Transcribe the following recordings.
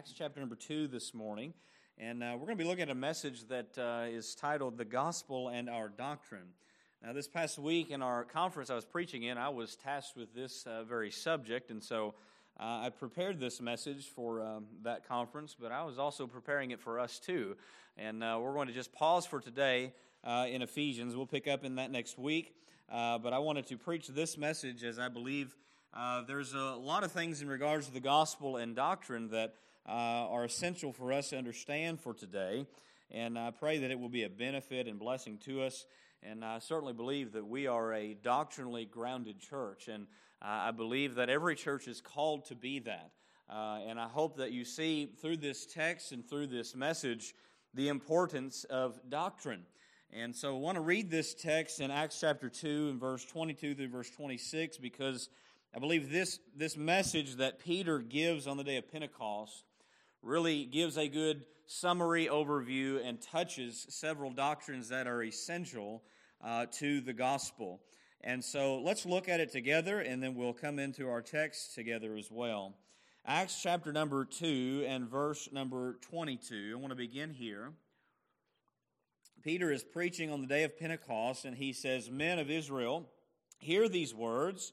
Acts chapter number 2 this morning. And uh, we're going to be looking at a message that uh, is titled The Gospel and Our Doctrine. Now, this past week in our conference I was preaching in, I was tasked with this uh, very subject. And so uh, I prepared this message for um, that conference, but I was also preparing it for us too. And uh, we're going to just pause for today uh, in Ephesians. We'll pick up in that next week. but I wanted to preach this message as I believe there's a lot of things in regards to the gospel and doctrine that uh, are essential for us to understand for today. And I pray that it will be a benefit and blessing to us. And I certainly believe that we are a doctrinally grounded church. And I believe that every church is called to be that. Uh, and I hope that you see through this text and through this message the importance of doctrine. And so I want to read this text in Acts chapter 2 and verse 22 through verse 26 because I believe this, this message that Peter gives on the day of Pentecost really gives a good summary overview and touches several doctrines that are essential uh, to the gospel. And so let's look at it together and then we'll come into our text together as well. Acts chapter number 2 and verse number 22. I want to begin here. Peter is preaching on the day of Pentecost and he says, Men of Israel, hear these words.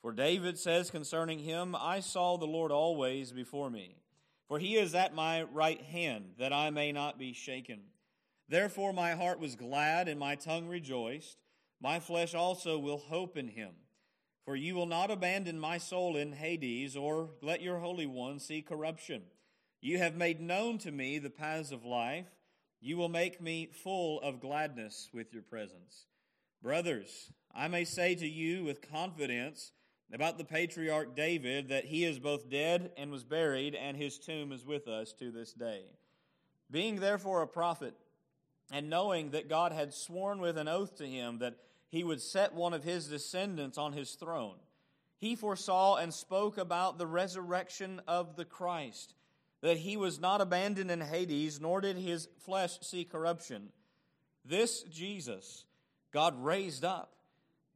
For David says concerning him, I saw the Lord always before me, for he is at my right hand, that I may not be shaken. Therefore my heart was glad and my tongue rejoiced. My flesh also will hope in him. For you will not abandon my soul in Hades, or let your Holy One see corruption. You have made known to me the paths of life. You will make me full of gladness with your presence. Brothers, I may say to you with confidence, about the patriarch David that he is both dead and was buried, and his tomb is with us to this day. Being therefore a prophet, and knowing that God had sworn with an oath to him that he would set one of his descendants on his throne, he foresaw and spoke about the resurrection of the Christ, that he was not abandoned in Hades, nor did his flesh see corruption. This Jesus God raised up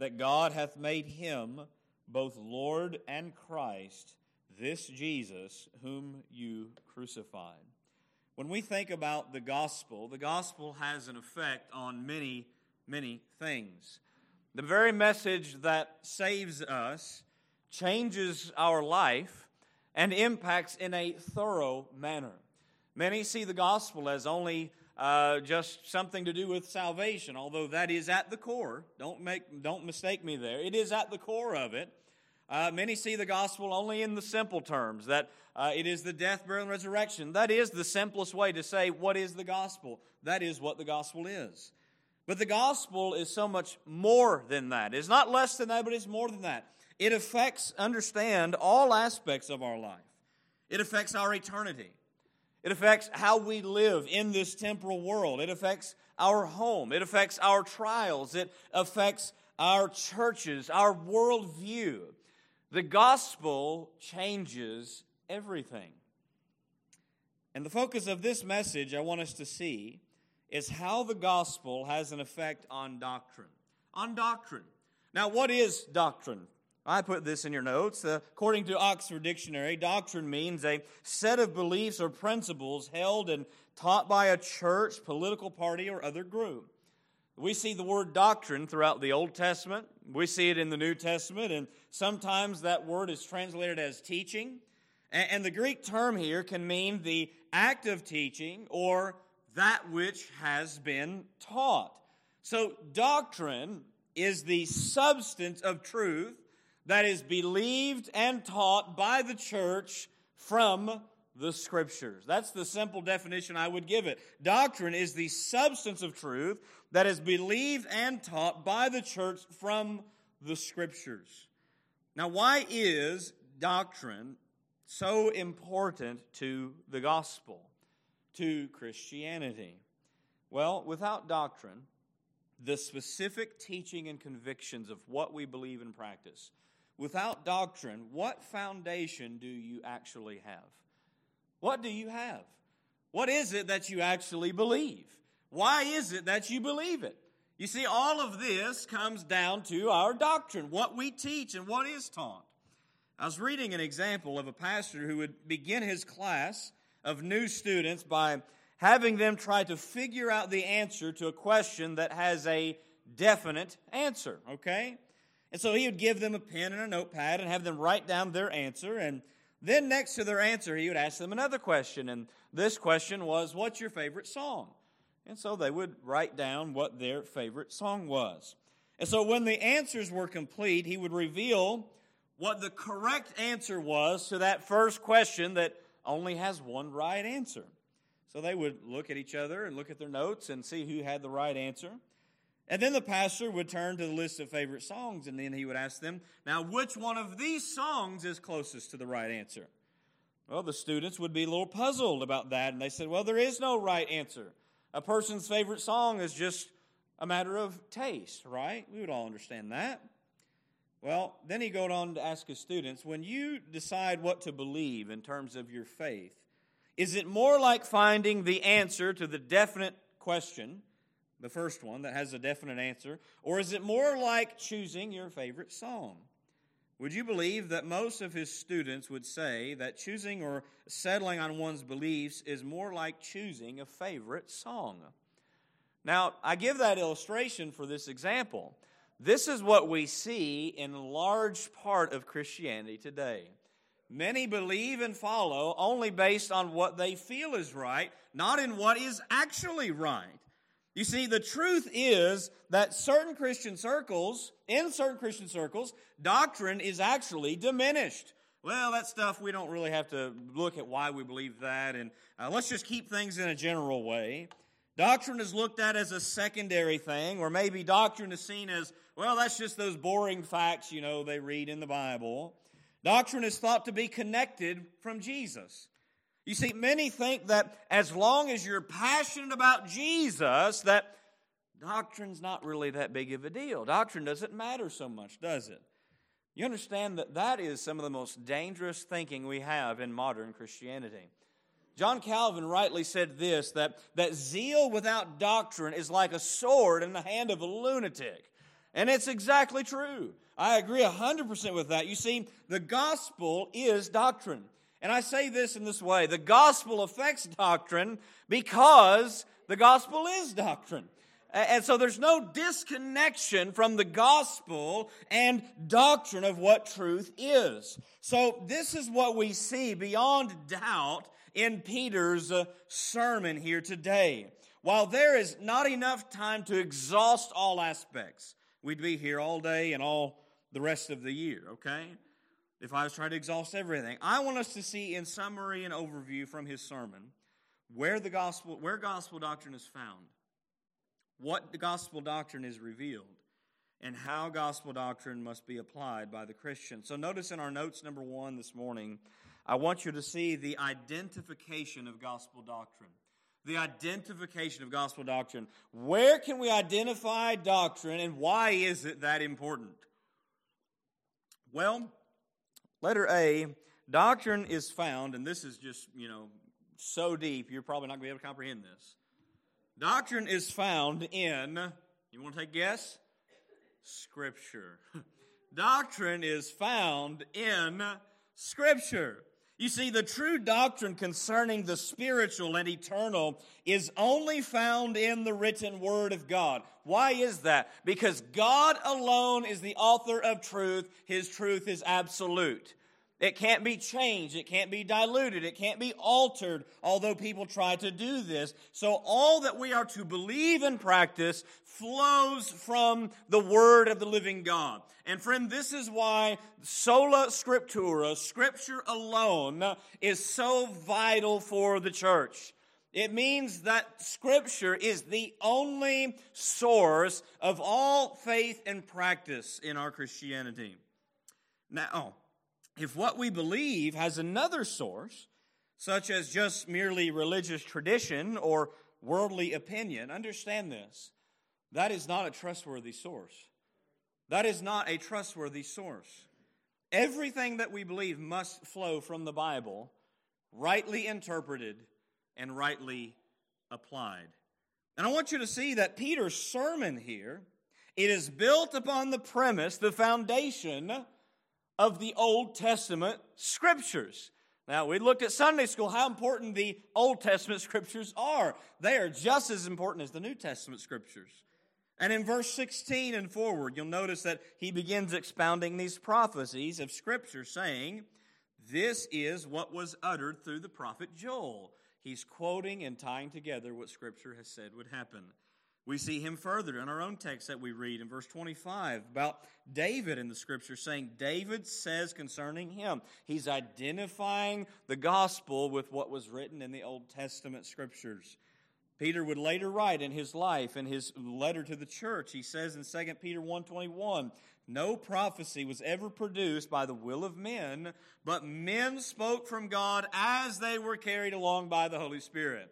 that God hath made him both Lord and Christ, this Jesus whom you crucified. When we think about the gospel, the gospel has an effect on many, many things. The very message that saves us changes our life and impacts in a thorough manner. Many see the gospel as only uh, just something to do with salvation, although that is at the core. Don't, make, don't mistake me there. It is at the core of it. Uh, many see the gospel only in the simple terms that uh, it is the death, burial, and resurrection. That is the simplest way to say what is the gospel. That is what the gospel is. But the gospel is so much more than that. It's not less than that, but it's more than that. It affects, understand, all aspects of our life. It affects our eternity. It affects how we live in this temporal world. It affects our home. It affects our trials. It affects our churches, our worldview. The gospel changes everything. And the focus of this message I want us to see is how the gospel has an effect on doctrine. On doctrine. Now, what is doctrine? I put this in your notes. According to Oxford Dictionary, doctrine means a set of beliefs or principles held and taught by a church, political party, or other group. We see the word doctrine throughout the Old Testament. We see it in the New Testament, and sometimes that word is translated as teaching. And the Greek term here can mean the act of teaching or that which has been taught. So, doctrine is the substance of truth that is believed and taught by the church from the scriptures. That's the simple definition I would give it. Doctrine is the substance of truth that is believed and taught by the church from the scriptures. Now, why is doctrine so important to the gospel, to Christianity? Well, without doctrine, the specific teaching and convictions of what we believe and practice, without doctrine, what foundation do you actually have? What do you have? What is it that you actually believe? Why is it that you believe it? You see, all of this comes down to our doctrine, what we teach and what is taught. I was reading an example of a pastor who would begin his class of new students by having them try to figure out the answer to a question that has a definite answer, okay? And so he would give them a pen and a notepad and have them write down their answer. And then next to their answer, he would ask them another question. And this question was, What's your favorite song? And so they would write down what their favorite song was. And so when the answers were complete, he would reveal what the correct answer was to that first question that only has one right answer. So they would look at each other and look at their notes and see who had the right answer. And then the pastor would turn to the list of favorite songs and then he would ask them, Now, which one of these songs is closest to the right answer? Well, the students would be a little puzzled about that and they said, Well, there is no right answer. A person's favorite song is just a matter of taste, right? We would all understand that. Well, then he goes on to ask his students when you decide what to believe in terms of your faith, is it more like finding the answer to the definite question, the first one that has a definite answer, or is it more like choosing your favorite song? Would you believe that most of his students would say that choosing or settling on one's beliefs is more like choosing a favorite song? Now, I give that illustration for this example. This is what we see in large part of Christianity today. Many believe and follow only based on what they feel is right, not in what is actually right. You see, the truth is that certain Christian circles, in certain Christian circles, doctrine is actually diminished. Well, that stuff, we don't really have to look at why we believe that, and uh, let's just keep things in a general way. Doctrine is looked at as a secondary thing, or maybe doctrine is seen as, well, that's just those boring facts, you know, they read in the Bible. Doctrine is thought to be connected from Jesus. You see, many think that as long as you're passionate about Jesus, that doctrine's not really that big of a deal. Doctrine doesn't matter so much, does it? You understand that that is some of the most dangerous thinking we have in modern Christianity. John Calvin rightly said this that, that zeal without doctrine is like a sword in the hand of a lunatic. And it's exactly true. I agree 100% with that. You see, the gospel is doctrine. And I say this in this way the gospel affects doctrine because the gospel is doctrine. And so there's no disconnection from the gospel and doctrine of what truth is. So this is what we see beyond doubt in Peter's uh, sermon here today. While there is not enough time to exhaust all aspects, we'd be here all day and all the rest of the year, okay? If I was trying to exhaust everything. I want us to see in summary and overview from his sermon where the gospel where gospel doctrine is found, what the gospel doctrine is revealed, and how gospel doctrine must be applied by the Christian. So notice in our notes number 1 this morning, I want you to see the identification of gospel doctrine the identification of gospel doctrine. Where can we identify doctrine and why is it that important? Well, letter A, doctrine is found, and this is just, you know, so deep, you're probably not going to be able to comprehend this. Doctrine is found in, you want to take a guess? Scripture. doctrine is found in Scripture. You see, the true doctrine concerning the spiritual and eternal is only found in the written Word of God. Why is that? Because God alone is the author of truth. His truth is absolute. It can't be changed. It can't be diluted. It can't be altered, although people try to do this. So all that we are to believe and practice flows from the Word of the living God. And friend, this is why sola scriptura, Scripture alone, is so vital for the church. It means that Scripture is the only source of all faith and practice in our Christianity. Now, if what we believe has another source, such as just merely religious tradition or worldly opinion, understand this. That is not a trustworthy source. That is not a trustworthy source. Everything that we believe must flow from the Bible, rightly interpreted and rightly applied. And I want you to see that Peter's sermon here, it is built upon the premise, the foundation of the Old Testament scriptures. Now, we looked at Sunday school how important the Old Testament scriptures are. They are just as important as the New Testament scriptures. And in verse 16 and forward, you'll notice that he begins expounding these prophecies of scripture, saying, This is what was uttered through the prophet Joel. He's quoting and tying together what scripture has said would happen. We see him further in our own text that we read in verse 25 about David in the scripture, saying, David says concerning him, he's identifying the gospel with what was written in the Old Testament scriptures. Peter would later write in his life, in his letter to the church, he says in 2 Peter 1.21, no prophecy was ever produced by the will of men, but men spoke from God as they were carried along by the Holy Spirit.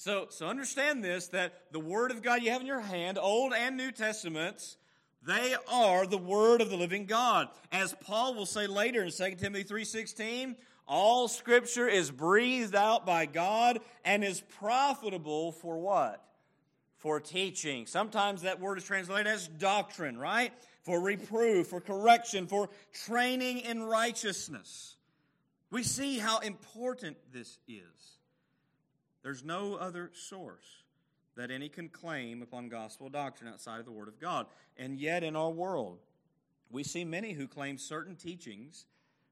So, so understand this that the Word of God you have in your hand, Old and New Testaments, they are the Word of the living God. As Paul will say later in 2 Timothy 3.16, all Scripture is breathed out by God and is profitable for what? For teaching. Sometimes that word is translated as doctrine, right? For reproof, for correction, for training in righteousness. We see how important this is. There's no other source that any can claim upon gospel doctrine outside of the Word of God. And yet, in our world, we see many who claim certain teachings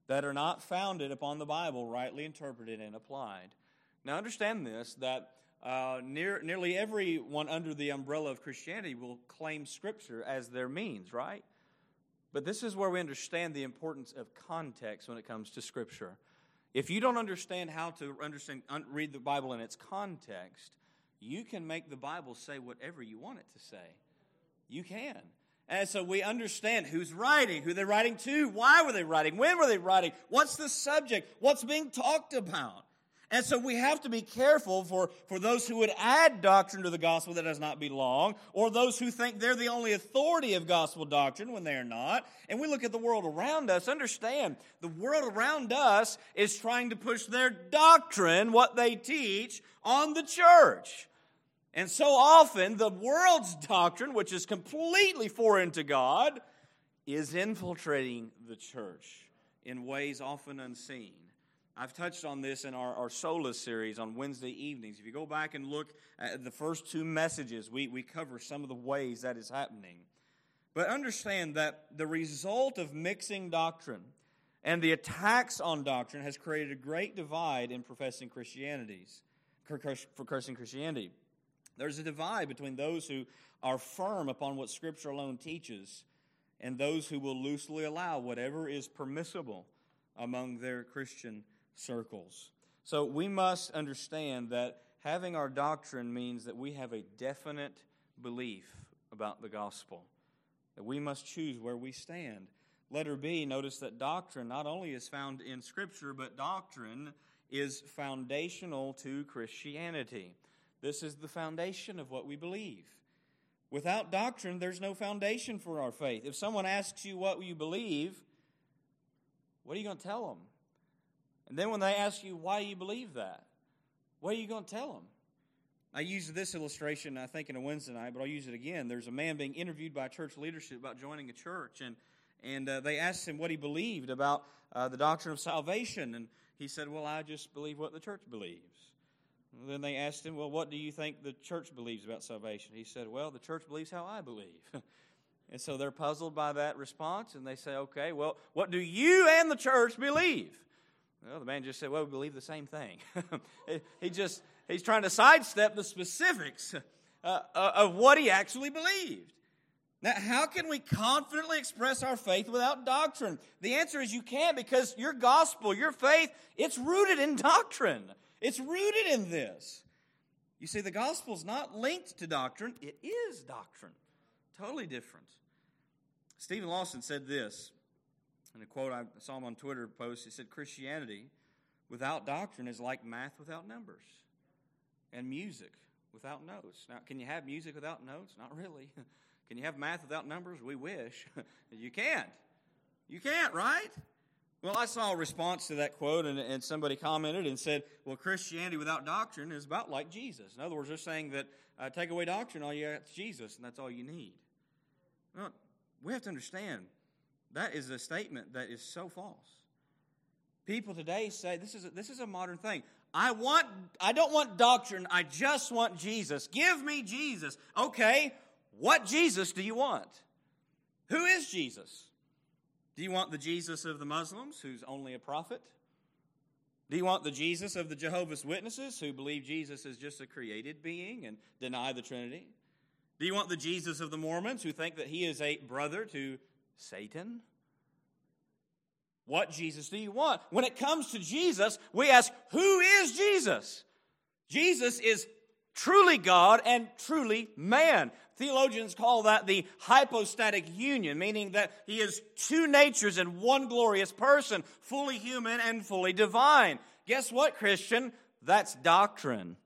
that are not founded upon the Bible, rightly interpreted and applied. Now, understand this that uh, near, nearly everyone under the umbrella of Christianity will claim Scripture as their means, right? But this is where we understand the importance of context when it comes to Scripture. If you don't understand how to understand, read the Bible in its context, you can make the Bible say whatever you want it to say. You can. And so we understand who's writing, who they're writing to, why were they writing, when were they writing, what's the subject, what's being talked about. And so we have to be careful for, for those who would add doctrine to the gospel that does not belong, or those who think they're the only authority of gospel doctrine when they are not. And we look at the world around us, understand the world around us is trying to push their doctrine, what they teach, on the church. And so often the world's doctrine, which is completely foreign to God, is infiltrating the church in ways often unseen. I've touched on this in our, our Sola series on Wednesday evenings. If you go back and look at the first two messages, we, we cover some of the ways that is happening. But understand that the result of mixing doctrine and the attacks on doctrine has created a great divide in professing Christianities, for cursing Christianity. There's a divide between those who are firm upon what Scripture alone teaches and those who will loosely allow whatever is permissible among their Christian circles. So we must understand that having our doctrine means that we have a definite belief about the gospel, that we must choose where we stand. Letter B, notice that doctrine not only is found in Scripture, but doctrine is foundational to Christianity. This is the foundation of what we believe. Without doctrine, there's no foundation for our faith. If someone asks you what you believe, what are you going to tell them? And then when they ask you why you believe that, what are you going to tell them? I used this illustration, I think, in a Wednesday night, but I'll use it again. There's a man being interviewed by church leadership about joining a church, and, and uh, they asked him what he believed about uh, the doctrine of salvation. And he said, Well, I just believe what the church believes. And then they asked him, Well, what do you think the church believes about salvation? He said, Well, the church believes how I believe. And so they're puzzled by that response, and they say, okay, well, what do you and the church believe? Well, the man just said, well, we believe the same thing. he just, he's trying to sidestep the specifics uh, uh, of what he actually believed. Now, how can we confidently express our faith without doctrine? The answer is you can't because your gospel, your faith, it's rooted in doctrine. It's rooted in this. You see, the gospel is not linked to doctrine, it is doctrine. Totally different. Steven Lawson said this in a quote I saw him on Twitter post. He said, Christianity without doctrine is like math without numbers and music without notes. Now, can you have music without notes? Not really. Can you have math without numbers? We wish. you can't. You can't, right? Well, I saw a response to that quote, and, and somebody commented and said, Well, Christianity without doctrine is about like Jesus. In other words, they're saying that uh, take away doctrine, all you got is Jesus, and that's all you need. Well, we have to understand that is a statement that is so false. People today say this is a, this is a modern thing. I want I don't want doctrine, I just want Jesus. Give me Jesus. Okay, what Jesus do you want? Who is Jesus? Do you want the Jesus of the Muslims, who's only a prophet? Do you want the Jesus of the Jehovah's Witnesses, who believe Jesus is just a created being and deny the Trinity? Do you want the Jesus of the Mormons, who think that he is a brother to Satan? What Jesus do you want? When it comes to Jesus, we ask, Who is Jesus? Jesus is truly God and truly man. Theologians call that the hypostatic union, meaning that he is two natures in one glorious person, fully human and fully divine. Guess what, Christian? That's doctrine.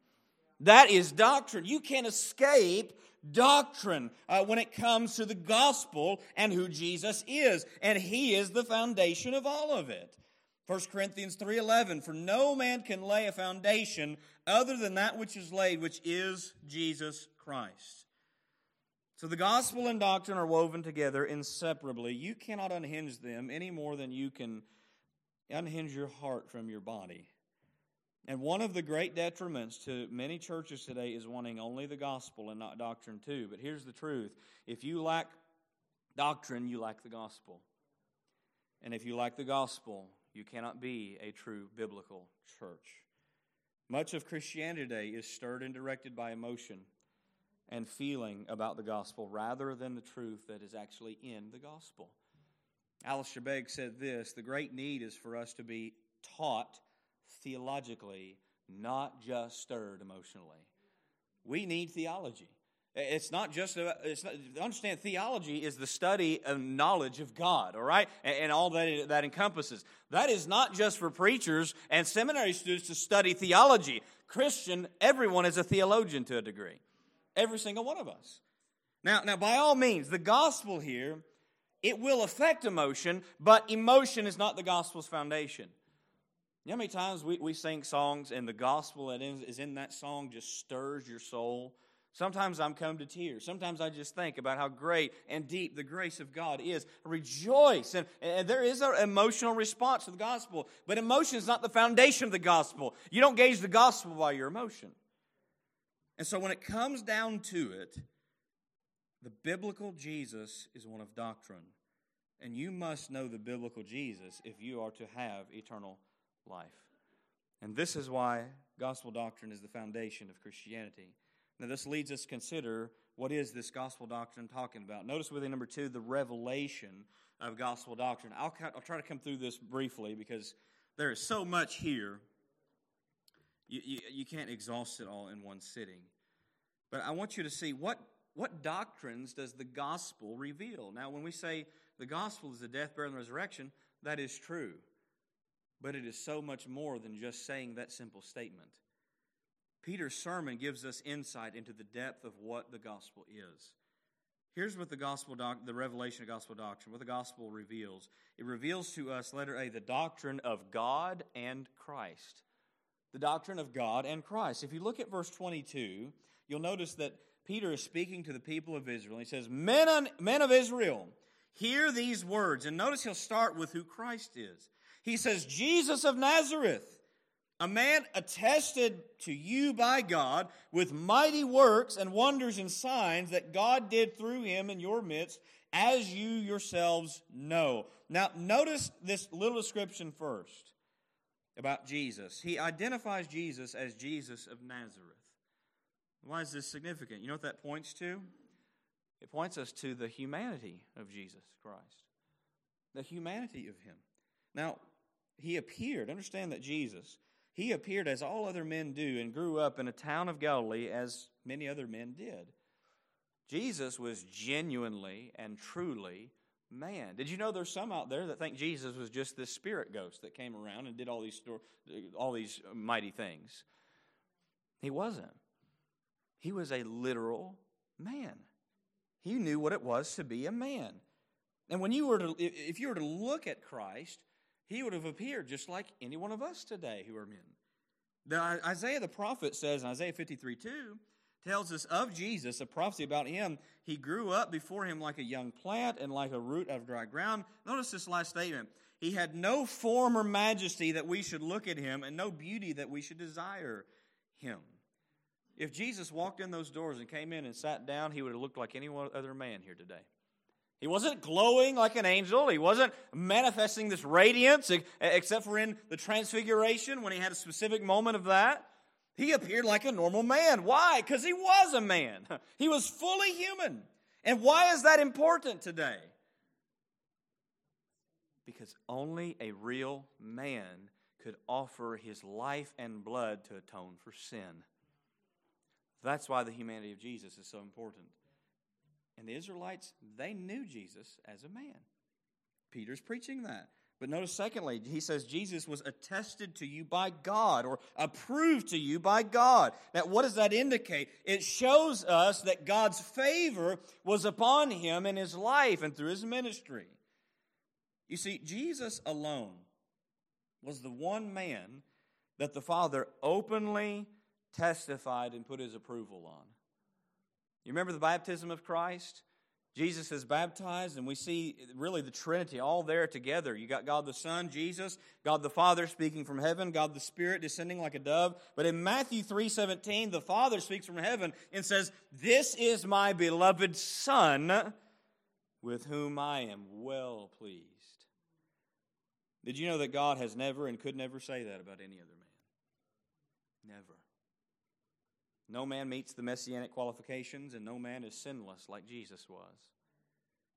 That is doctrine. You can't escape doctrine uh, when it comes to the gospel and who Jesus is, and he is the foundation of all of it. 1 Corinthians 3:11 For no man can lay a foundation other than that which is laid which is Jesus Christ. So the gospel and doctrine are woven together inseparably. You cannot unhinge them any more than you can unhinge your heart from your body. And one of the great detriments to many churches today is wanting only the gospel and not doctrine too. But here's the truth if you lack doctrine, you lack the gospel. And if you lack the gospel, you cannot be a true biblical church. Much of Christianity today is stirred and directed by emotion and feeling about the gospel rather than the truth that is actually in the gospel. Alistair Begg said this The great need is for us to be taught theologically, not just stirred emotionally. We need theology. It's not just, it's not, understand, theology is the study of knowledge of God, all right? And, and all that it, that encompasses. That is not just for preachers and seminary students to study theology. Christian, everyone is a theologian to a degree. Every single one of us. Now, now, by all means, the gospel here, it will affect emotion, but emotion is not the gospel's foundation. You know how many times we, we sing songs and the gospel that is in that song just stirs your soul? Sometimes I'm come to tears. Sometimes I just think about how great and deep the grace of God is. Rejoice. And, and there is an emotional response to the gospel, but emotion is not the foundation of the gospel. You don't gauge the gospel by your emotion. And so when it comes down to it, the biblical Jesus is one of doctrine. And you must know the biblical Jesus if you are to have eternal life. And this is why gospel doctrine is the foundation of Christianity. Now, this leads us to consider what is this gospel doctrine talking about. Notice with number two, the revelation of gospel doctrine. I'll, I'll try to come through this briefly because there is so much here you, you, you can't exhaust it all in one sitting. But I want you to see what, what doctrines does the gospel reveal. Now, when we say the gospel is the death, burial, and resurrection, that is true. But it is so much more than just saying that simple statement. Peter's sermon gives us insight into the depth of what the gospel is. Here's what the gospel doc, the revelation of gospel doctrine, what the gospel reveals. It reveals to us, letter A, the doctrine of God and Christ the doctrine of God and Christ. If you look at verse 22, you'll notice that Peter is speaking to the people of Israel. He says, Men, on, men of Israel, hear these words. And notice he'll start with who Christ is. He says, Jesus of Nazareth, a man attested to you by God with mighty works and wonders and signs that God did through him in your midst, as you yourselves know. Now, notice this little description first about Jesus. He identifies Jesus as Jesus of Nazareth. Why is this significant? You know what that points to? It points us to the humanity of Jesus Christ, the humanity of Him. Now, He appeared, understand that Jesus, He appeared as all other men do and grew up in a town of Galilee as many other men did. Jesus was genuinely and truly man. Did you know there's some out there that think Jesus was just this spirit ghost that came around and did all these all these mighty things? He wasn't. He was a literal man. He knew what it was to be a man. And when you were to if you were to look at Christ, he would have appeared just like any one of us today who are men. The, Isaiah the prophet says in Isaiah 53 2, tells us of Jesus, a prophecy about him. He grew up before him like a young plant and like a root of dry ground. Notice this last statement. He had no form or majesty that we should look at him, and no beauty that we should desire him. If Jesus walked in those doors and came in and sat down, he would have looked like any other man here today. He wasn't glowing like an angel. He wasn't manifesting this radiance, except for in the transfiguration when he had a specific moment of that. He appeared like a normal man. Why? Because he was a man. He was fully human. And why is that important today? Because only a real man could offer his life and blood to atone for sin. That's why the humanity of Jesus is so important. And the Israelites, they knew Jesus as a man. Peter's preaching that. But notice, secondly, he says Jesus was attested to you by God or approved to you by God. Now, what does that indicate? It shows us that God's favor was upon him in his life and through his ministry. You see, Jesus alone was the one man that the Father openly testified and put his approval on. You remember the baptism of Christ? Jesus is baptized, and we see really the Trinity all there together. You got God the Son, Jesus, God the Father speaking from heaven, God the Spirit descending like a dove. But in Matthew 3:17, the Father speaks from heaven and says, This is my beloved Son, with whom I am well pleased. Did you know that God has never and could never say that about any other man? Never. No man meets the messianic qualifications, and no man is sinless like Jesus was.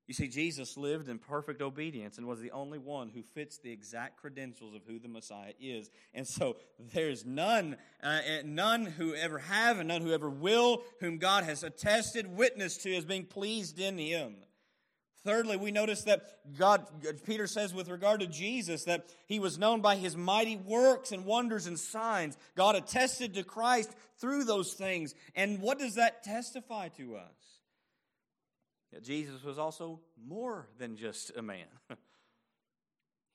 You see, Jesus lived in perfect obedience and was the only one who fits the exact credentials of who the Messiah is. And so there's none, uh, none who ever have and none who ever will, whom God has attested, witness to as being pleased in him. Thirdly, we notice that God, Peter says with regard to Jesus, that he was known by his mighty works and wonders and signs. God attested to Christ through those things. And what does that testify to us? That Jesus was also more than just a man,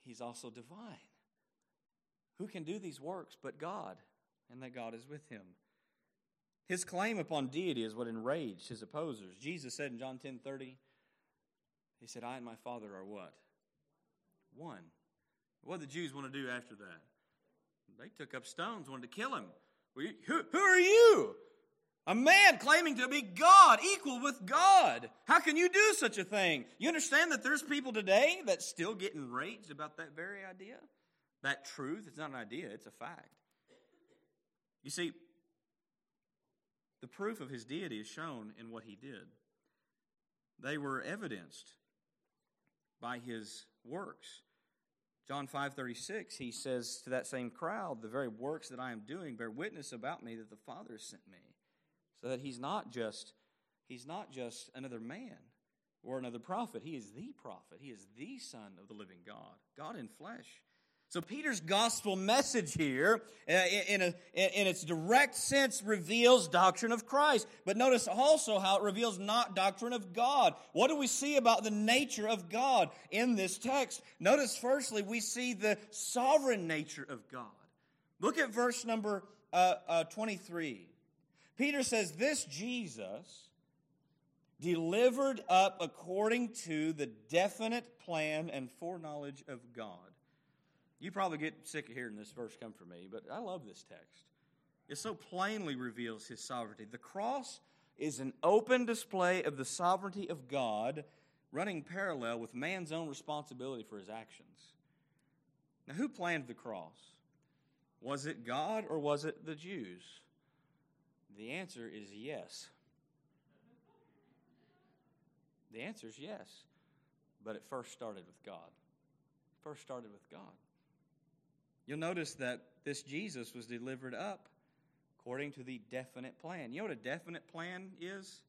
he's also divine. Who can do these works but God? And that God is with him. His claim upon deity is what enraged his opposers. Jesus said in John 10 30, he said, I and my Father are what? One. What did the Jews want to do after that? They took up stones, wanted to kill him. Who, who are you? A man claiming to be God, equal with God. How can you do such a thing? You understand that there's people today that still get enraged about that very idea? That truth? It's not an idea, it's a fact. You see, the proof of his deity is shown in what he did. They were evidenced by his works. John 5:36 he says to that same crowd, the very works that I am doing bear witness about me that the Father sent me. So that he's not just he's not just another man or another prophet. He is the prophet. He is the son of the living God, God in flesh. So Peter's gospel message here, uh, in, a, in its direct sense, reveals doctrine of Christ. But notice also how it reveals not doctrine of God. What do we see about the nature of God in this text? Notice, firstly, we see the sovereign nature of God. Look at verse number uh, uh, 23. Peter says, This Jesus delivered up according to the definite plan and foreknowledge of God you probably get sick of hearing this verse come from me, but I love this text. It so plainly reveals his sovereignty. The cross is an open display of the sovereignty of God running parallel with man's own responsibility for his actions. Now, who planned the cross? Was it God or was it the Jews? The answer is yes. The answer is yes. But it first started with God. First started with God. You'll notice that this Jesus was delivered up according to the definite plan. You know what a definite plan is?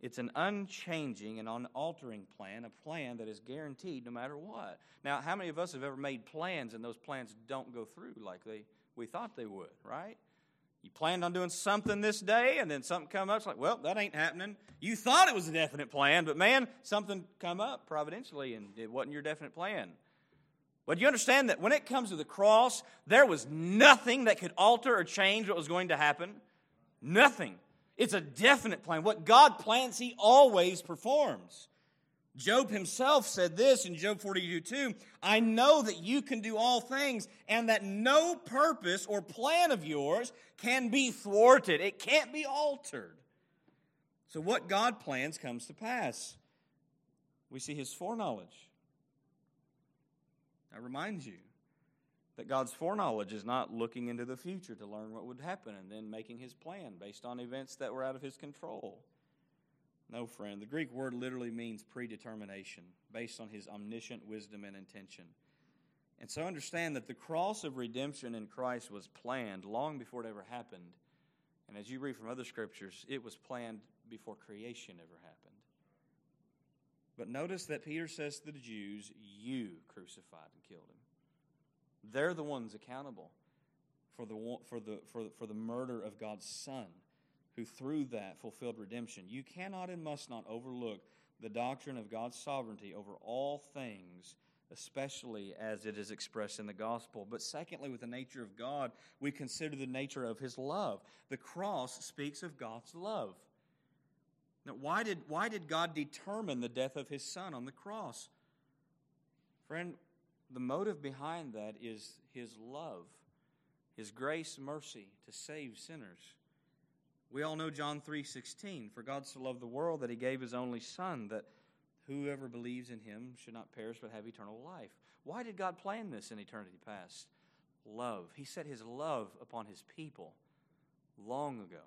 It's an unchanging and unaltering plan, a plan that is guaranteed no matter what. Now, how many of us have ever made plans and those plans don't go through like they we thought they would, right? You planned on doing something this day, and then something come up. It's like, well, that ain't happening. You thought it was a definite plan, but man, something come up providentially, and it wasn't your definite plan. But you understand that when it comes to the cross, there was nothing that could alter or change what was going to happen. Nothing. It's a definite plan. What God plans, He always performs. Job himself said this in Job 42 2 I know that you can do all things, and that no purpose or plan of yours can be thwarted. It can't be altered. So, what God plans comes to pass. We see his foreknowledge. I remind you that God's foreknowledge is not looking into the future to learn what would happen and then making his plan based on events that were out of his control. No, friend. The Greek word literally means predetermination, based on his omniscient wisdom and intention. And so understand that the cross of redemption in Christ was planned long before it ever happened. And as you read from other scriptures, it was planned before creation ever happened. But notice that Peter says to the Jews, You crucified and killed him. They're the ones accountable for the, for the, for for the murder of God's Son who through that fulfilled redemption. You cannot and must not overlook the doctrine of God's sovereignty over all things, especially as it is expressed in the gospel. But secondly, with the nature of God, we consider the nature of his love. The cross speaks of God's love. Now, why did, why did God determine the death of his son on the cross? Friend, the motive behind that is his love, his grace, mercy to save sinners. We all know John 3:16, for God so loved the world that he gave his only son that whoever believes in him should not perish but have eternal life. Why did God plan this in eternity past? Love. He set his love upon his people long ago.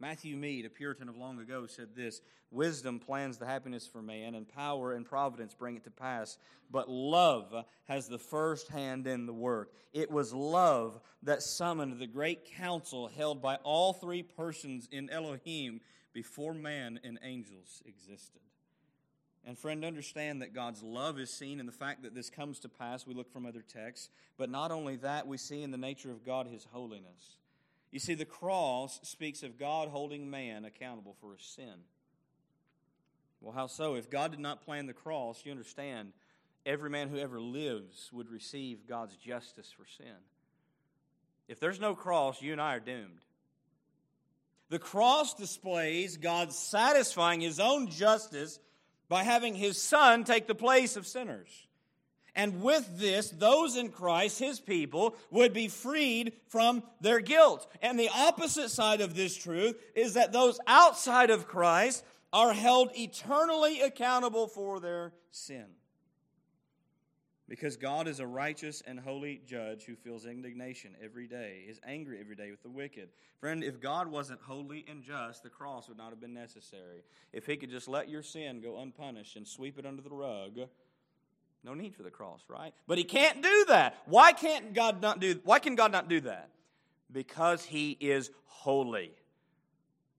Matthew Mead, a Puritan of long ago, said this Wisdom plans the happiness for man, and power and providence bring it to pass. But love has the first hand in the work. It was love that summoned the great council held by all three persons in Elohim before man and angels existed. And friend, understand that God's love is seen in the fact that this comes to pass. We look from other texts. But not only that, we see in the nature of God his holiness. You see, the cross speaks of God holding man accountable for his sin. Well, how so? If God did not plan the cross, you understand, every man who ever lives would receive God's justice for sin. If there's no cross, you and I are doomed. The cross displays God satisfying his own justice by having his son take the place of sinners. And with this, those in Christ, his people, would be freed from their guilt. And the opposite side of this truth is that those outside of Christ are held eternally accountable for their sin. Because God is a righteous and holy judge who feels indignation every day, is angry every day with the wicked. Friend, if God wasn't holy and just, the cross would not have been necessary. If He could just let your sin go unpunished and sweep it under the rug, no need for the cross, right? But he can't do that. Why can't God not do why can God not do that? Because he is holy.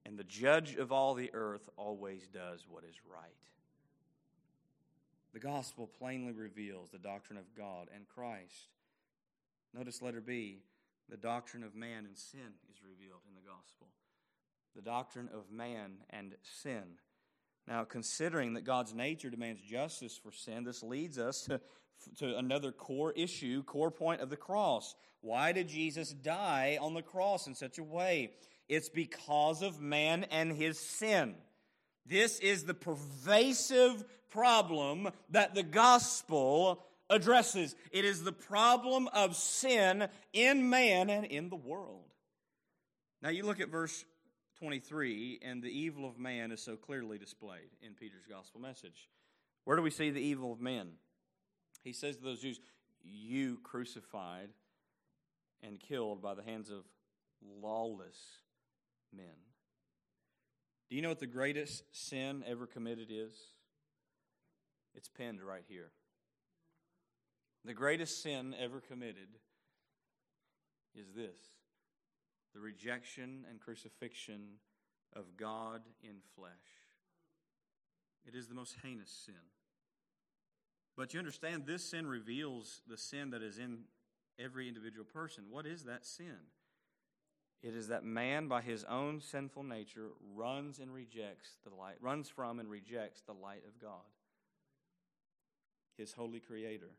And the judge of all the earth always does what is right. The gospel plainly reveals the doctrine of God and Christ. Notice letter B, the doctrine of man and sin is revealed in the gospel. The doctrine of man and sin now, considering that God's nature demands justice for sin, this leads us to, to another core issue, core point of the cross. Why did Jesus die on the cross in such a way? It's because of man and his sin. This is the pervasive problem that the gospel addresses. It is the problem of sin in man and in the world. Now, you look at verse 23, and the evil of man is so clearly displayed in Peter's gospel message. Where do we see the evil of men? He says to those Jews, You crucified and killed by the hands of lawless men. Do you know what the greatest sin ever committed is? It's penned right here. The greatest sin ever committed is this the rejection and crucifixion of God in flesh. It is the most heinous sin. But you understand, this sin reveals the sin that is in every individual person. What is that sin? It is that man, by his own sinful nature, runs and rejects the light, runs from and rejects the light of God, his holy creator.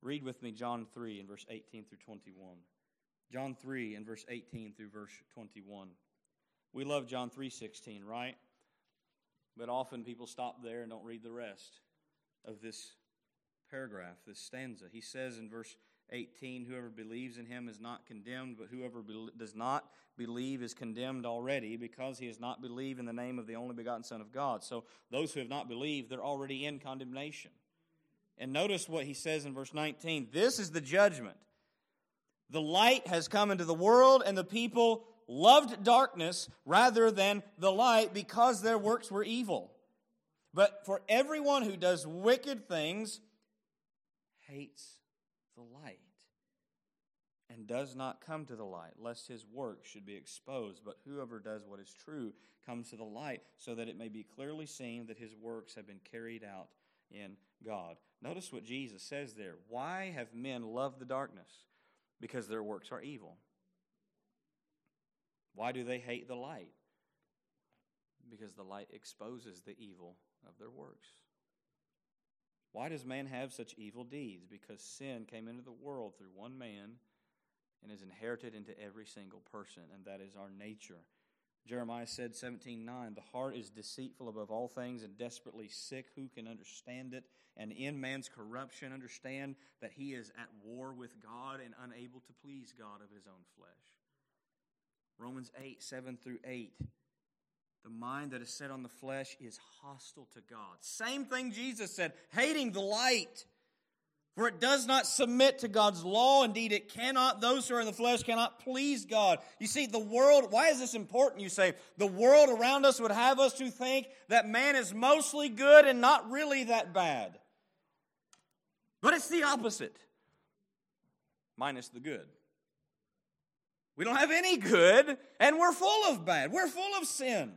Read with me John 3 in verse 18 through 21. John 3 and verse 18 through verse 21. We love John 3:16, right? But often people stop there and don't read the rest of this paragraph, this stanza. He says in verse 18, Whoever believes in him is not condemned, but whoever be- does not believe is condemned already because he has not believed in the name of the only begotten Son of God. So those who have not believed, they're already in condemnation. And notice what he says in verse 19 This is the judgment. The light has come into the world, and the people loved darkness rather than the light because their works were evil. But for everyone who does wicked things hates the light and does not come to the light, lest his work should be exposed. But whoever does what is true comes to the light, so that it may be clearly seen that his works have been carried out in God. Notice what Jesus says there. Why have men loved the darkness? Because their works are evil. Why do they hate the light? Because the light exposes the evil of their works. Why does man have such evil deeds? Because sin came into the world through one man and is inherited into every single person, and that is our nature. Jeremiah said, 17:9, The heart is deceitful above all things and desperately sick. Who can understand it? And in man's corruption, understand that he is at war with God and unable to please God of his own flesh. Romans 8, 7 through 8. The mind that is set on the flesh is hostile to God. Same thing Jesus said, hating the light. For it does not submit to God's law. Indeed, it cannot. Those who are in the flesh cannot please God. You see, the world, why is this important? You say, the world around us would have us to think that man is mostly good and not really that bad. But it's the opposite, minus the good. We don't have any good, and we're full of bad. We're full of sin.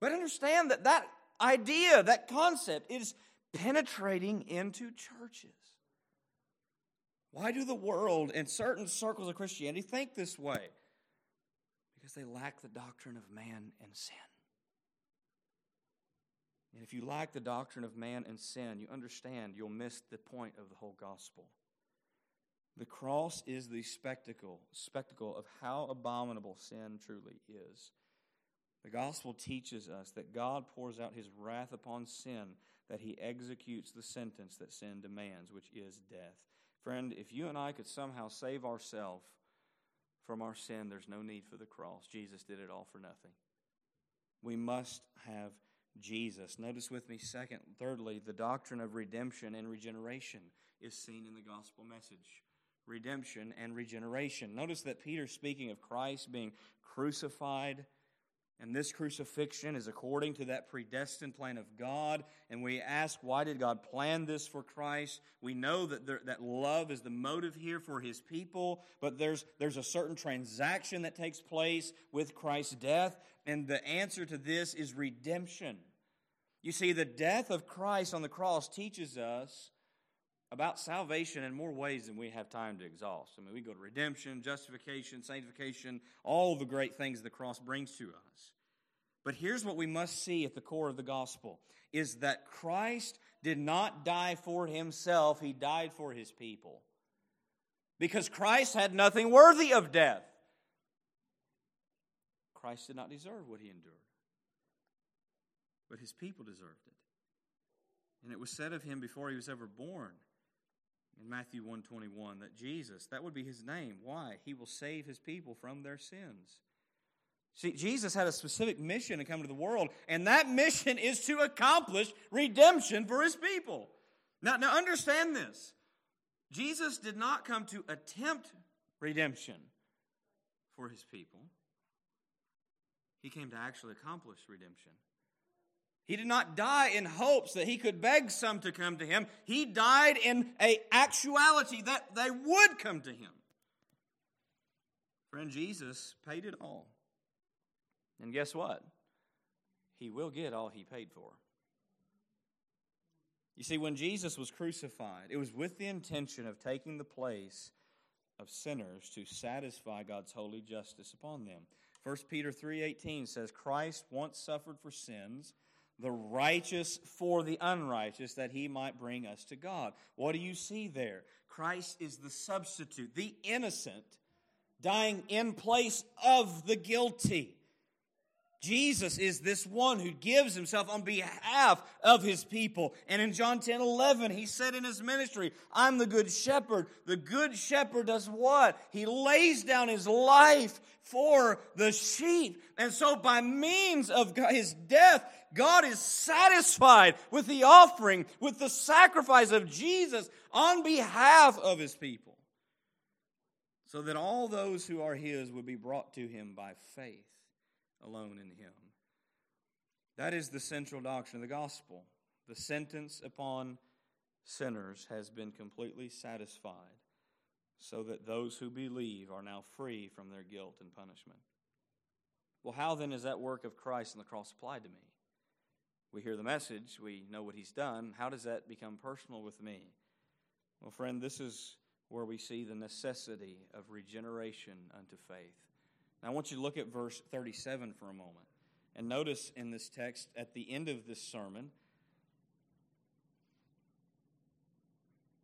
But understand that that idea, that concept, is penetrating into churches. Why do the world and certain circles of Christianity think this way? Because they lack the doctrine of man and sin. And if you lack the doctrine of man and sin, you understand you'll miss the point of the whole gospel. The cross is the spectacle, spectacle of how abominable sin truly is. The gospel teaches us that God pours out his wrath upon sin, that he executes the sentence that sin demands, which is death. Friend, if you and I could somehow save ourselves from our sin, there's no need for the cross. Jesus did it all for nothing. We must have Jesus. Notice with me, second, thirdly, the doctrine of redemption and regeneration is seen in the gospel message. Redemption and regeneration. Notice that Peter, speaking of Christ being crucified, and this crucifixion is according to that predestined plan of God. And we ask, why did God plan this for Christ? We know that, there, that love is the motive here for his people, but there's, there's a certain transaction that takes place with Christ's death. And the answer to this is redemption. You see, the death of Christ on the cross teaches us about salvation in more ways than we have time to exhaust. I mean, we go to redemption, justification, sanctification, all the great things the cross brings to us. But here's what we must see at the core of the gospel is that Christ did not die for himself, he died for his people. Because Christ had nothing worthy of death. Christ did not deserve what he endured. But his people deserved it. And it was said of him before he was ever born in Matthew 121 that Jesus, that would be his name. Why? He will save his people from their sins. See, Jesus had a specific mission to come to the world, and that mission is to accomplish redemption for his people. Now, now understand this. Jesus did not come to attempt redemption for his people. He came to actually accomplish redemption. He did not die in hopes that he could beg some to come to him. He died in a actuality that they would come to him. Friend, Jesus paid it all. And guess what? He will get all he paid for. You see, when Jesus was crucified, it was with the intention of taking the place of sinners to satisfy God's holy justice upon them. 1 Peter 3:18 says Christ once suffered for sins, the righteous for the unrighteous that he might bring us to God. What do you see there? Christ is the substitute, the innocent dying in place of the guilty. Jesus is this one who gives himself on behalf of his people. And in John 10 11, he said in his ministry, I'm the good shepherd. The good shepherd does what? He lays down his life for the sheep. And so, by means of his death, God is satisfied with the offering, with the sacrifice of Jesus on behalf of his people. So that all those who are his would be brought to him by faith alone in Him. That is the central doctrine of the gospel. The sentence upon sinners has been completely satisfied, so that those who believe are now free from their guilt and punishment. Well, how then is that work of Christ on the cross applied to me? We hear the message, we know what He's done. How does that become personal with me? Well, friend, this is where we see the necessity of regeneration unto faith. I want you to look at verse 37 for a moment. And notice in this text, at the end of this sermon,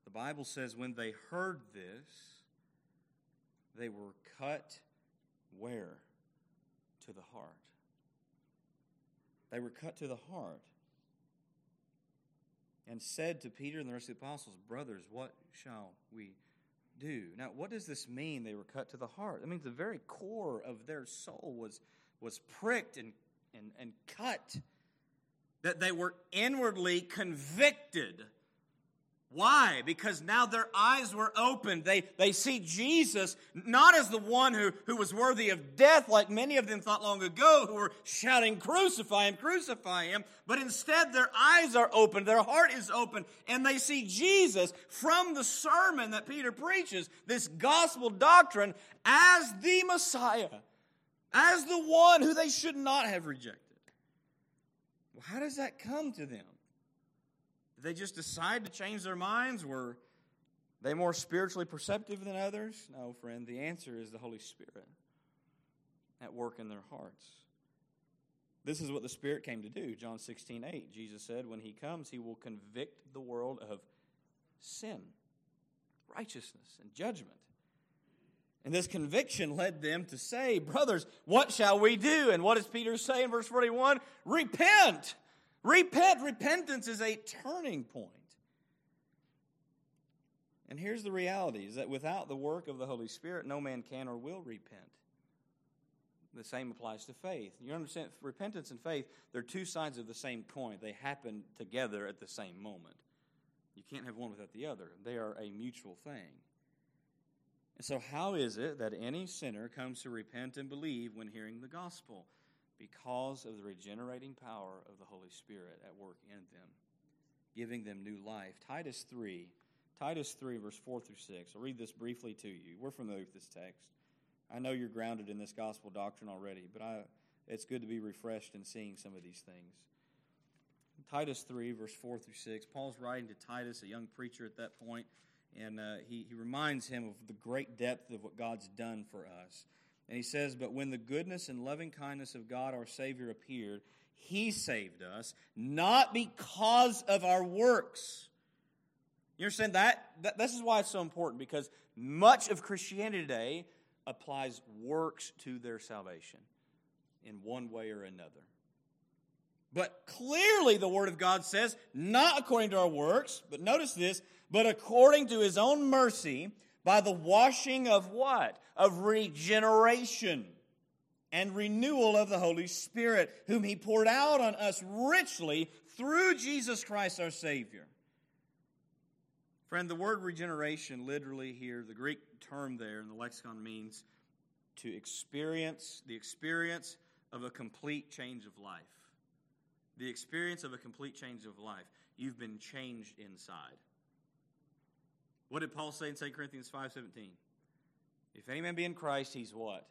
the Bible says, when they heard this, they were cut where? To the heart. They were cut to the heart and said to Peter and the rest of the apostles, Brothers, what shall we do. Now, what does this mean? They were cut to the heart. That means the very core of their soul was, was pricked and, and, and cut. That they were inwardly convicted why? Because now their eyes were opened. They, they see Jesus not as the one who, who was worthy of death, like many of them thought long ago, who were shouting, Crucify him, crucify him. But instead, their eyes are open, their heart is open, and they see Jesus from the sermon that Peter preaches, this gospel doctrine, as the Messiah, as the one who they should not have rejected. Well, how does that come to them? Did they just decide to change their minds? Were they more spiritually perceptive than others? No, friend. The answer is the Holy Spirit at work in their hearts. This is what the Spirit came to do. John 16, 8. Jesus said, When He comes, He will convict the world of sin, righteousness, and judgment. And this conviction led them to say, Brothers, what shall we do? And what does Peter say in verse 41? Repent Repent. Repentance is a turning point. And here's the reality is that without the work of the Holy Spirit, no man can or will repent. The same applies to faith. You understand, repentance and faith, they're two sides of the same coin. They happen together at the same moment. You can't have one without the other. They are a mutual thing. And so, how is it that any sinner comes to repent and believe when hearing the gospel? Because of the regenerating power of the Holy Spirit at work in them, giving them new life. Titus 3, Titus 3, verse 4 through 6. I'll read this briefly to you. We're familiar with this text. I know you're grounded in this gospel doctrine already, but I, it's good to be refreshed in seeing some of these things. Titus 3, verse 4 through 6. Paul's writing to Titus, a young preacher at that point, and uh, he, he reminds him of the great depth of what God's done for us. And he says, But when the goodness and loving kindness of God our Savior appeared, he saved us, not because of our works. You understand that? that? This is why it's so important, because much of Christianity today applies works to their salvation in one way or another. But clearly, the Word of God says, not according to our works, but notice this, but according to His own mercy by the washing of what? Of regeneration. and renewal of the Holy Spirit, whom He poured out on us richly through Jesus Christ our Savior. Friend, the word regeneration, literally here, the Greek term there in the lexicon means to experience, the experience of a complete change of life. The experience of a complete change of life. You've been changed inside. What did Paul say in 2 Corinthians 5:17? If any man be in Christ, he's what?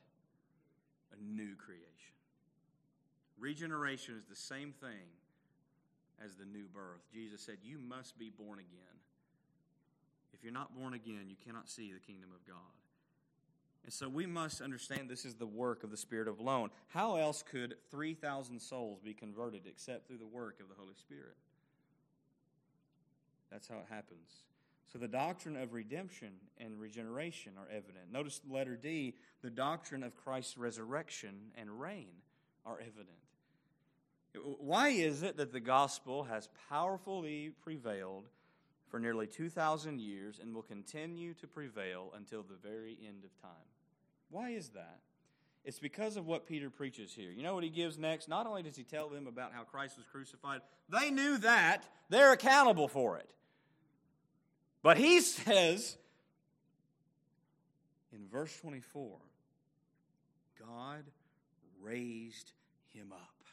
A new creation. Regeneration is the same thing as the new birth. Jesus said, You must be born again. If you're not born again, you cannot see the kingdom of God. And so we must understand this is the work of the Spirit of alone. How else could 3,000 souls be converted except through the work of the Holy Spirit? That's how it happens. So the doctrine of redemption and regeneration are evident. Notice letter D, the doctrine of Christ's resurrection and reign are evident. Why is it that the gospel has powerfully prevailed for nearly 2,000 years and will continue to prevail until the very end of time? Why is that? It's because of what Peter preaches here. You know what he gives next? Not only does he tell them about how Christ was crucified, they knew that. They're accountable for it. But he says in verse 24 God raised him up,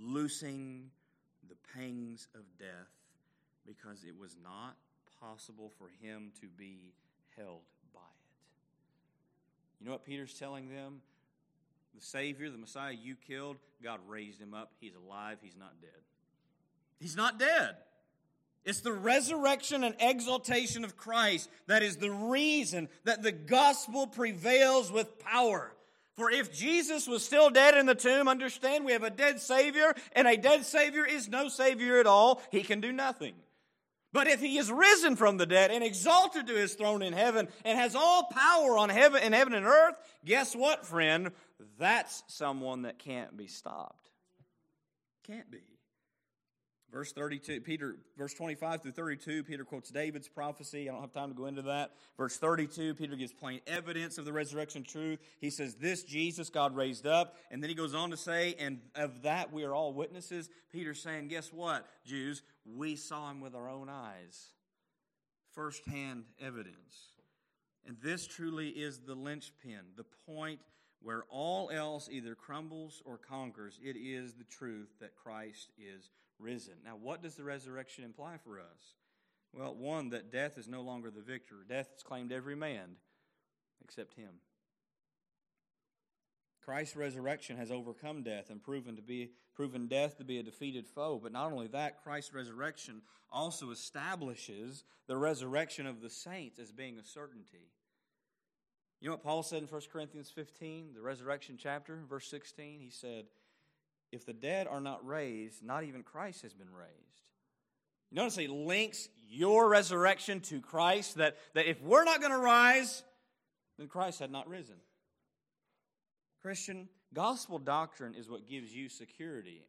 loosing the pangs of death, because it was not possible for him to be held by it. You know what Peter's telling them? The Savior, the Messiah you killed, God raised him up. He's alive. He's not dead. He's not dead. It's the resurrection and exaltation of Christ that is the reason that the gospel prevails with power. For if Jesus was still dead in the tomb, understand we have a dead Savior, and a dead Savior is no Savior at all. He can do nothing. But if he is risen from the dead and exalted to his throne in heaven and has all power on heaven in heaven and earth, guess what, friend? That's someone that can't be stopped. Can't be. Verse 32, Peter, verse 25 through 32, Peter quotes David's prophecy. I don't have time to go into that. Verse 32, Peter gives plain evidence of the resurrection truth. He says, This Jesus God raised up. And then he goes on to say, And of that we are all witnesses. Peter's saying, Guess what, Jews? We saw him with our own eyes. Firsthand evidence. And this truly is the linchpin, the point where all else either crumbles or conquers. It is the truth that Christ is risen. Now, what does the resurrection imply for us? Well, one, that death is no longer the victor. Death has claimed every man except him. Christ's resurrection has overcome death and proven to be proven death to be a defeated foe. But not only that, Christ's resurrection also establishes the resurrection of the saints as being a certainty. You know what Paul said in 1 Corinthians 15, the resurrection chapter, verse 16? He said, if the dead are not raised, not even Christ has been raised. Notice he links your resurrection to Christ, that, that if we're not going to rise, then Christ had not risen. Christian, gospel doctrine is what gives you security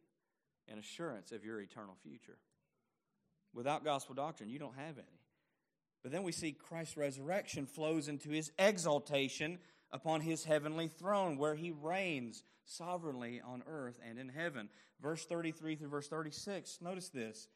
and assurance of your eternal future. Without gospel doctrine, you don't have any. But then we see Christ's resurrection flows into his exaltation upon his heavenly throne, where he reigns sovereignly on earth and in heaven. Verse 33 through verse 36, notice this.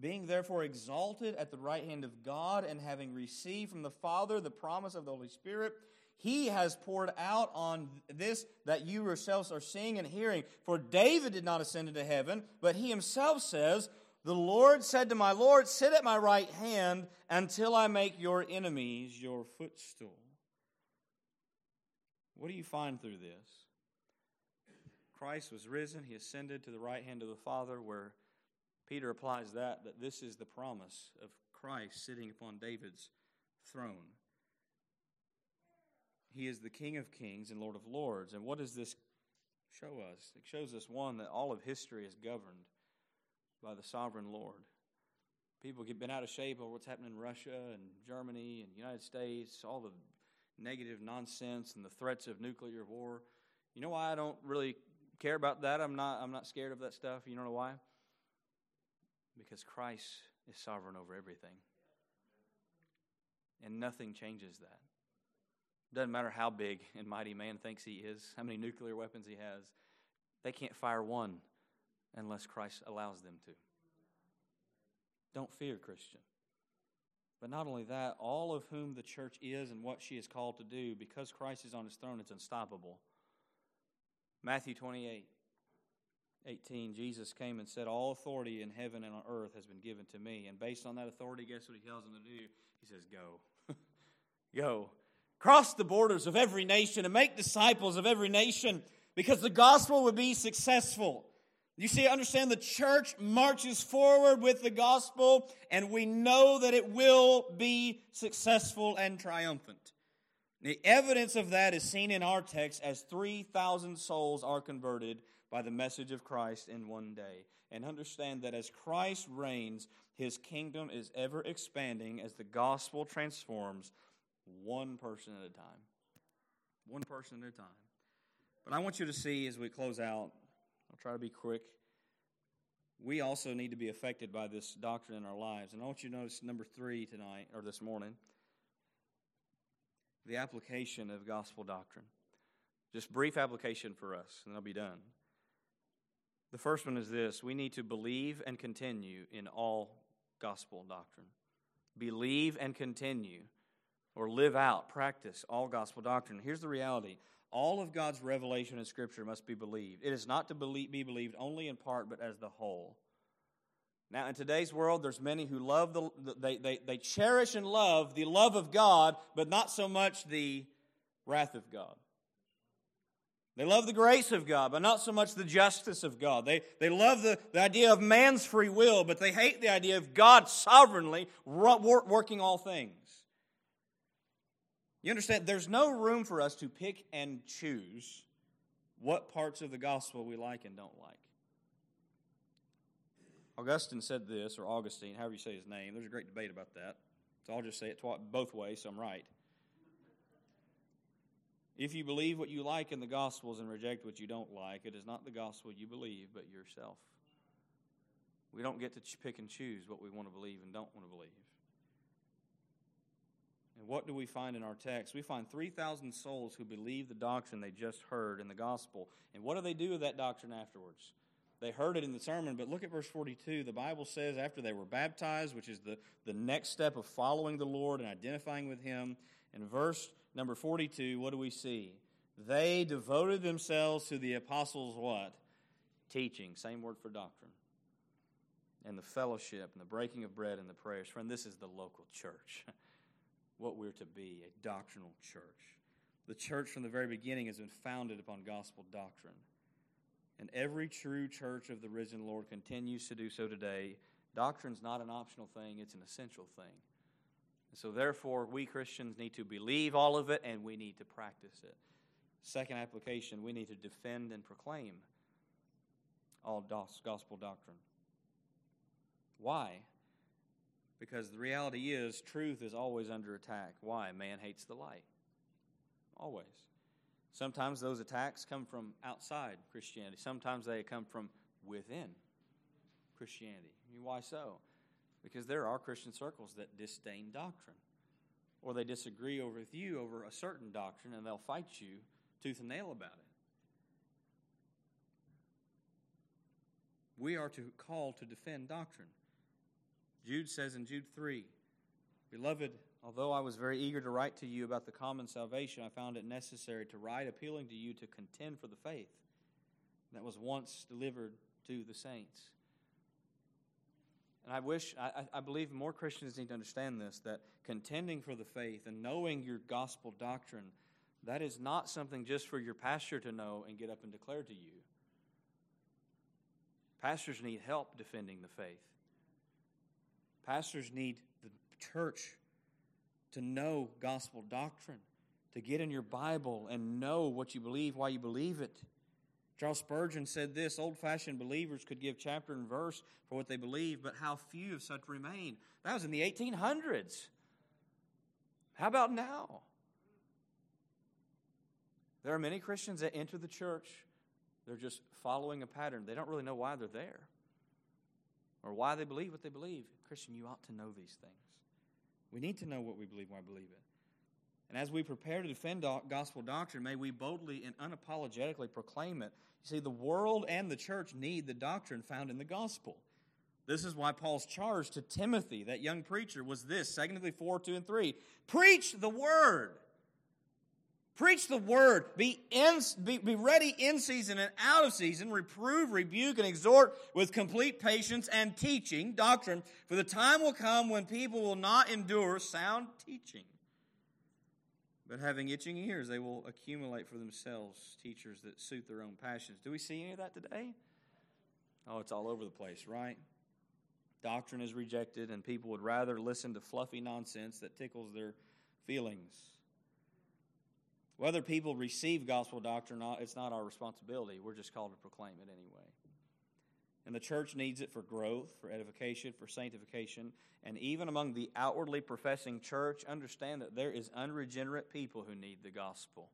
Being therefore exalted at the right hand of God, and having received from the Father the promise of the Holy Spirit, he has poured out on this that you yourselves are seeing and hearing. For David did not ascend into heaven, but he himself says, The Lord said to my Lord, Sit at my right hand until I make your enemies your footstool. What do you find through this? Christ was risen, he ascended to the right hand of the Father, where Peter applies that, that this is the promise of Christ sitting upon David's throne. He is the King of kings and Lord of lords. And what does this show us? It shows us, one, that all of history is governed by the sovereign Lord. People get been out of shape over what's happening in Russia and Germany and the United States, all the negative nonsense and the threats of nuclear war. You know why I don't really care about that. I'm not, I'm not scared of that stuff. You know why? Because Christ is sovereign over everything. And nothing changes that. Doesn't matter how big and mighty man thinks he is, how many nuclear weapons he has, they can't fire one unless Christ allows them to. Don't fear, Christian. But not only that, all of whom the church is and what she is called to do, because Christ is on his throne, it's unstoppable. Matthew 28 18, Jesus came and said, All authority in heaven and on earth has been given to me. And based on that authority, guess what he tells them to do? He says, Go. Go. Cross the borders of every nation and make disciples of every nation because the gospel would be successful. You see, understand the church marches forward with the gospel, and we know that it will be successful and triumphant. The evidence of that is seen in our text as 3,000 souls are converted by the message of Christ in one day. And understand that as Christ reigns, his kingdom is ever expanding as the gospel transforms one person at a time. One person at a time. But I want you to see as we close out, I'll try to be quick. We also need to be affected by this doctrine in our lives. And I want you to notice number three tonight, or this morning the application of gospel doctrine. Just brief application for us, and I'll be done. The first one is this we need to believe and continue in all gospel doctrine. Believe and continue, or live out, practice all gospel doctrine. Here's the reality all of God's revelation in Scripture must be believed. It is not to be believed only in part, but as the whole. Now, in today's world, there's many who love the, they, they, they cherish and love the love of God, but not so much the wrath of God. They love the grace of God, but not so much the justice of God. They, they love the, the idea of man's free will, but they hate the idea of God sovereignly working all things. You understand? There's no room for us to pick and choose what parts of the gospel we like and don't like. Augustine said this, or Augustine, however you say his name. There's a great debate about that. So I'll just say it both ways, so I'm right. If you believe what you like in the Gospels and reject what you don't like, it is not the gospel you believe, but yourself. We don't get to pick and choose what we want to believe and don't want to believe. And what do we find in our text? We find 3,000 souls who believe the doctrine they just heard in the gospel. And what do they do with that doctrine afterwards? They heard it in the sermon, but look at verse 42. The Bible says after they were baptized, which is the, the next step of following the Lord and identifying with Him, in verse number 42, what do we see? They devoted themselves to the apostles' what? Teaching. Same word for doctrine. And the fellowship and the breaking of bread and the prayers. Friend, this is the local church. what we're to be a doctrinal church. The church from the very beginning has been founded upon gospel doctrine. And every true church of the risen Lord continues to do so today. Doctrine's not an optional thing, it's an essential thing. So, therefore, we Christians need to believe all of it and we need to practice it. Second application, we need to defend and proclaim all gospel doctrine. Why? Because the reality is, truth is always under attack. Why? Man hates the light. Always. Sometimes those attacks come from outside Christianity, sometimes they come from within Christianity. Why so? Because there are Christian circles that disdain doctrine, or they disagree over with you over a certain doctrine, and they'll fight you tooth and nail about it. We are to call to defend doctrine. Jude says in Jude 3 Beloved, although I was very eager to write to you about the common salvation, I found it necessary to write appealing to you to contend for the faith that was once delivered to the saints. And I wish, I, I believe more Christians need to understand this that contending for the faith and knowing your gospel doctrine, that is not something just for your pastor to know and get up and declare to you. Pastors need help defending the faith. Pastors need the church to know gospel doctrine, to get in your Bible and know what you believe, why you believe it. Charles Spurgeon said this old fashioned believers could give chapter and verse for what they believe, but how few of such remain. That was in the 1800s. How about now? There are many Christians that enter the church, they're just following a pattern. They don't really know why they're there or why they believe what they believe. Christian, you ought to know these things. We need to know what we believe, why we believe it. And as we prepare to defend gospel doctrine, may we boldly and unapologetically proclaim it. You see, the world and the church need the doctrine found in the gospel. This is why Paul's charge to Timothy, that young preacher, was this 2 Timothy 4 2 and 3. Preach the word. Preach the word. Be, in, be, be ready in season and out of season. Reprove, rebuke, and exhort with complete patience and teaching, doctrine. For the time will come when people will not endure sound teaching but having itching ears, they will accumulate for themselves teachers that suit their own passions. Do we see any of that today? Oh, it's all over the place, right? Doctrine is rejected, and people would rather listen to fluffy nonsense that tickles their feelings. Whether people receive gospel doctrine or not, it's not our responsibility. We're just called to proclaim it anyway. And the church needs it for growth, for edification, for sanctification. And even among the outwardly professing church, understand that there is unregenerate people who need the gospel.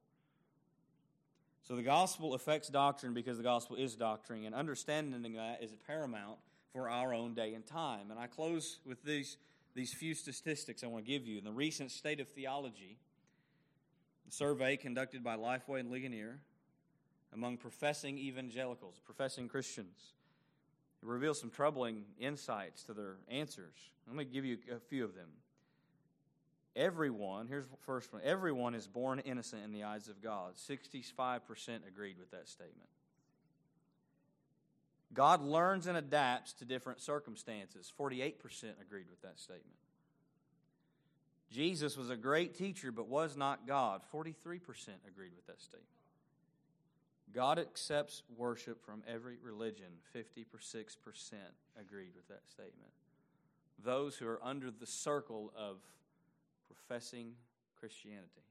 So the gospel affects doctrine because the gospel is doctrine, and understanding that is paramount for our own day and time. And I close with these, these few statistics I want to give you. In the recent State of Theology, survey conducted by Lifeway and Ligonier among professing evangelicals, professing Christians, it reveals some troubling insights to their answers. Let me give you a few of them. Everyone, here's the first one everyone is born innocent in the eyes of God. 65% agreed with that statement. God learns and adapts to different circumstances. 48% agreed with that statement. Jesus was a great teacher but was not God. 43% agreed with that statement. God accepts worship from every religion. 56% agreed with that statement. Those who are under the circle of professing Christianity.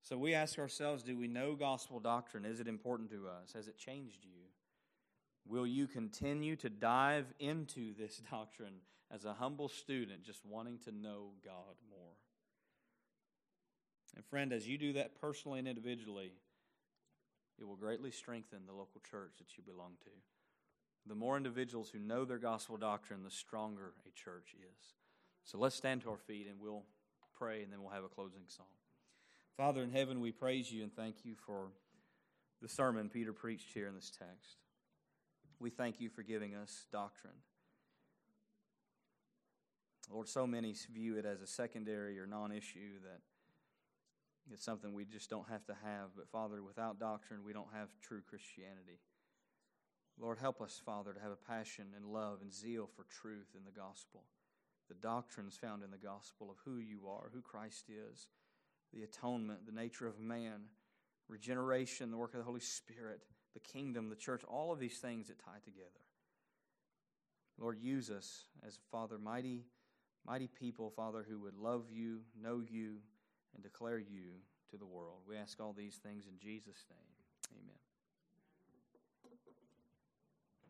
So we ask ourselves do we know gospel doctrine? Is it important to us? Has it changed you? Will you continue to dive into this doctrine as a humble student, just wanting to know God more? And friend, as you do that personally and individually, it will greatly strengthen the local church that you belong to. The more individuals who know their gospel doctrine, the stronger a church is. So let's stand to our feet and we'll pray and then we'll have a closing song. Father in heaven, we praise you and thank you for the sermon Peter preached here in this text. We thank you for giving us doctrine. Lord, so many view it as a secondary or non issue that it's something we just don't have to have. But Father, without doctrine, we don't have true Christianity. Lord, help us, Father, to have a passion and love and zeal for truth in the gospel. The doctrines found in the gospel of who you are, who Christ is, the atonement, the nature of man, regeneration, the work of the Holy Spirit, the kingdom, the church, all of these things that tie together. Lord, use us as, Father, mighty, mighty people, Father, who would love you, know you, and declare you to the world. We ask all these things in Jesus' name. Amen.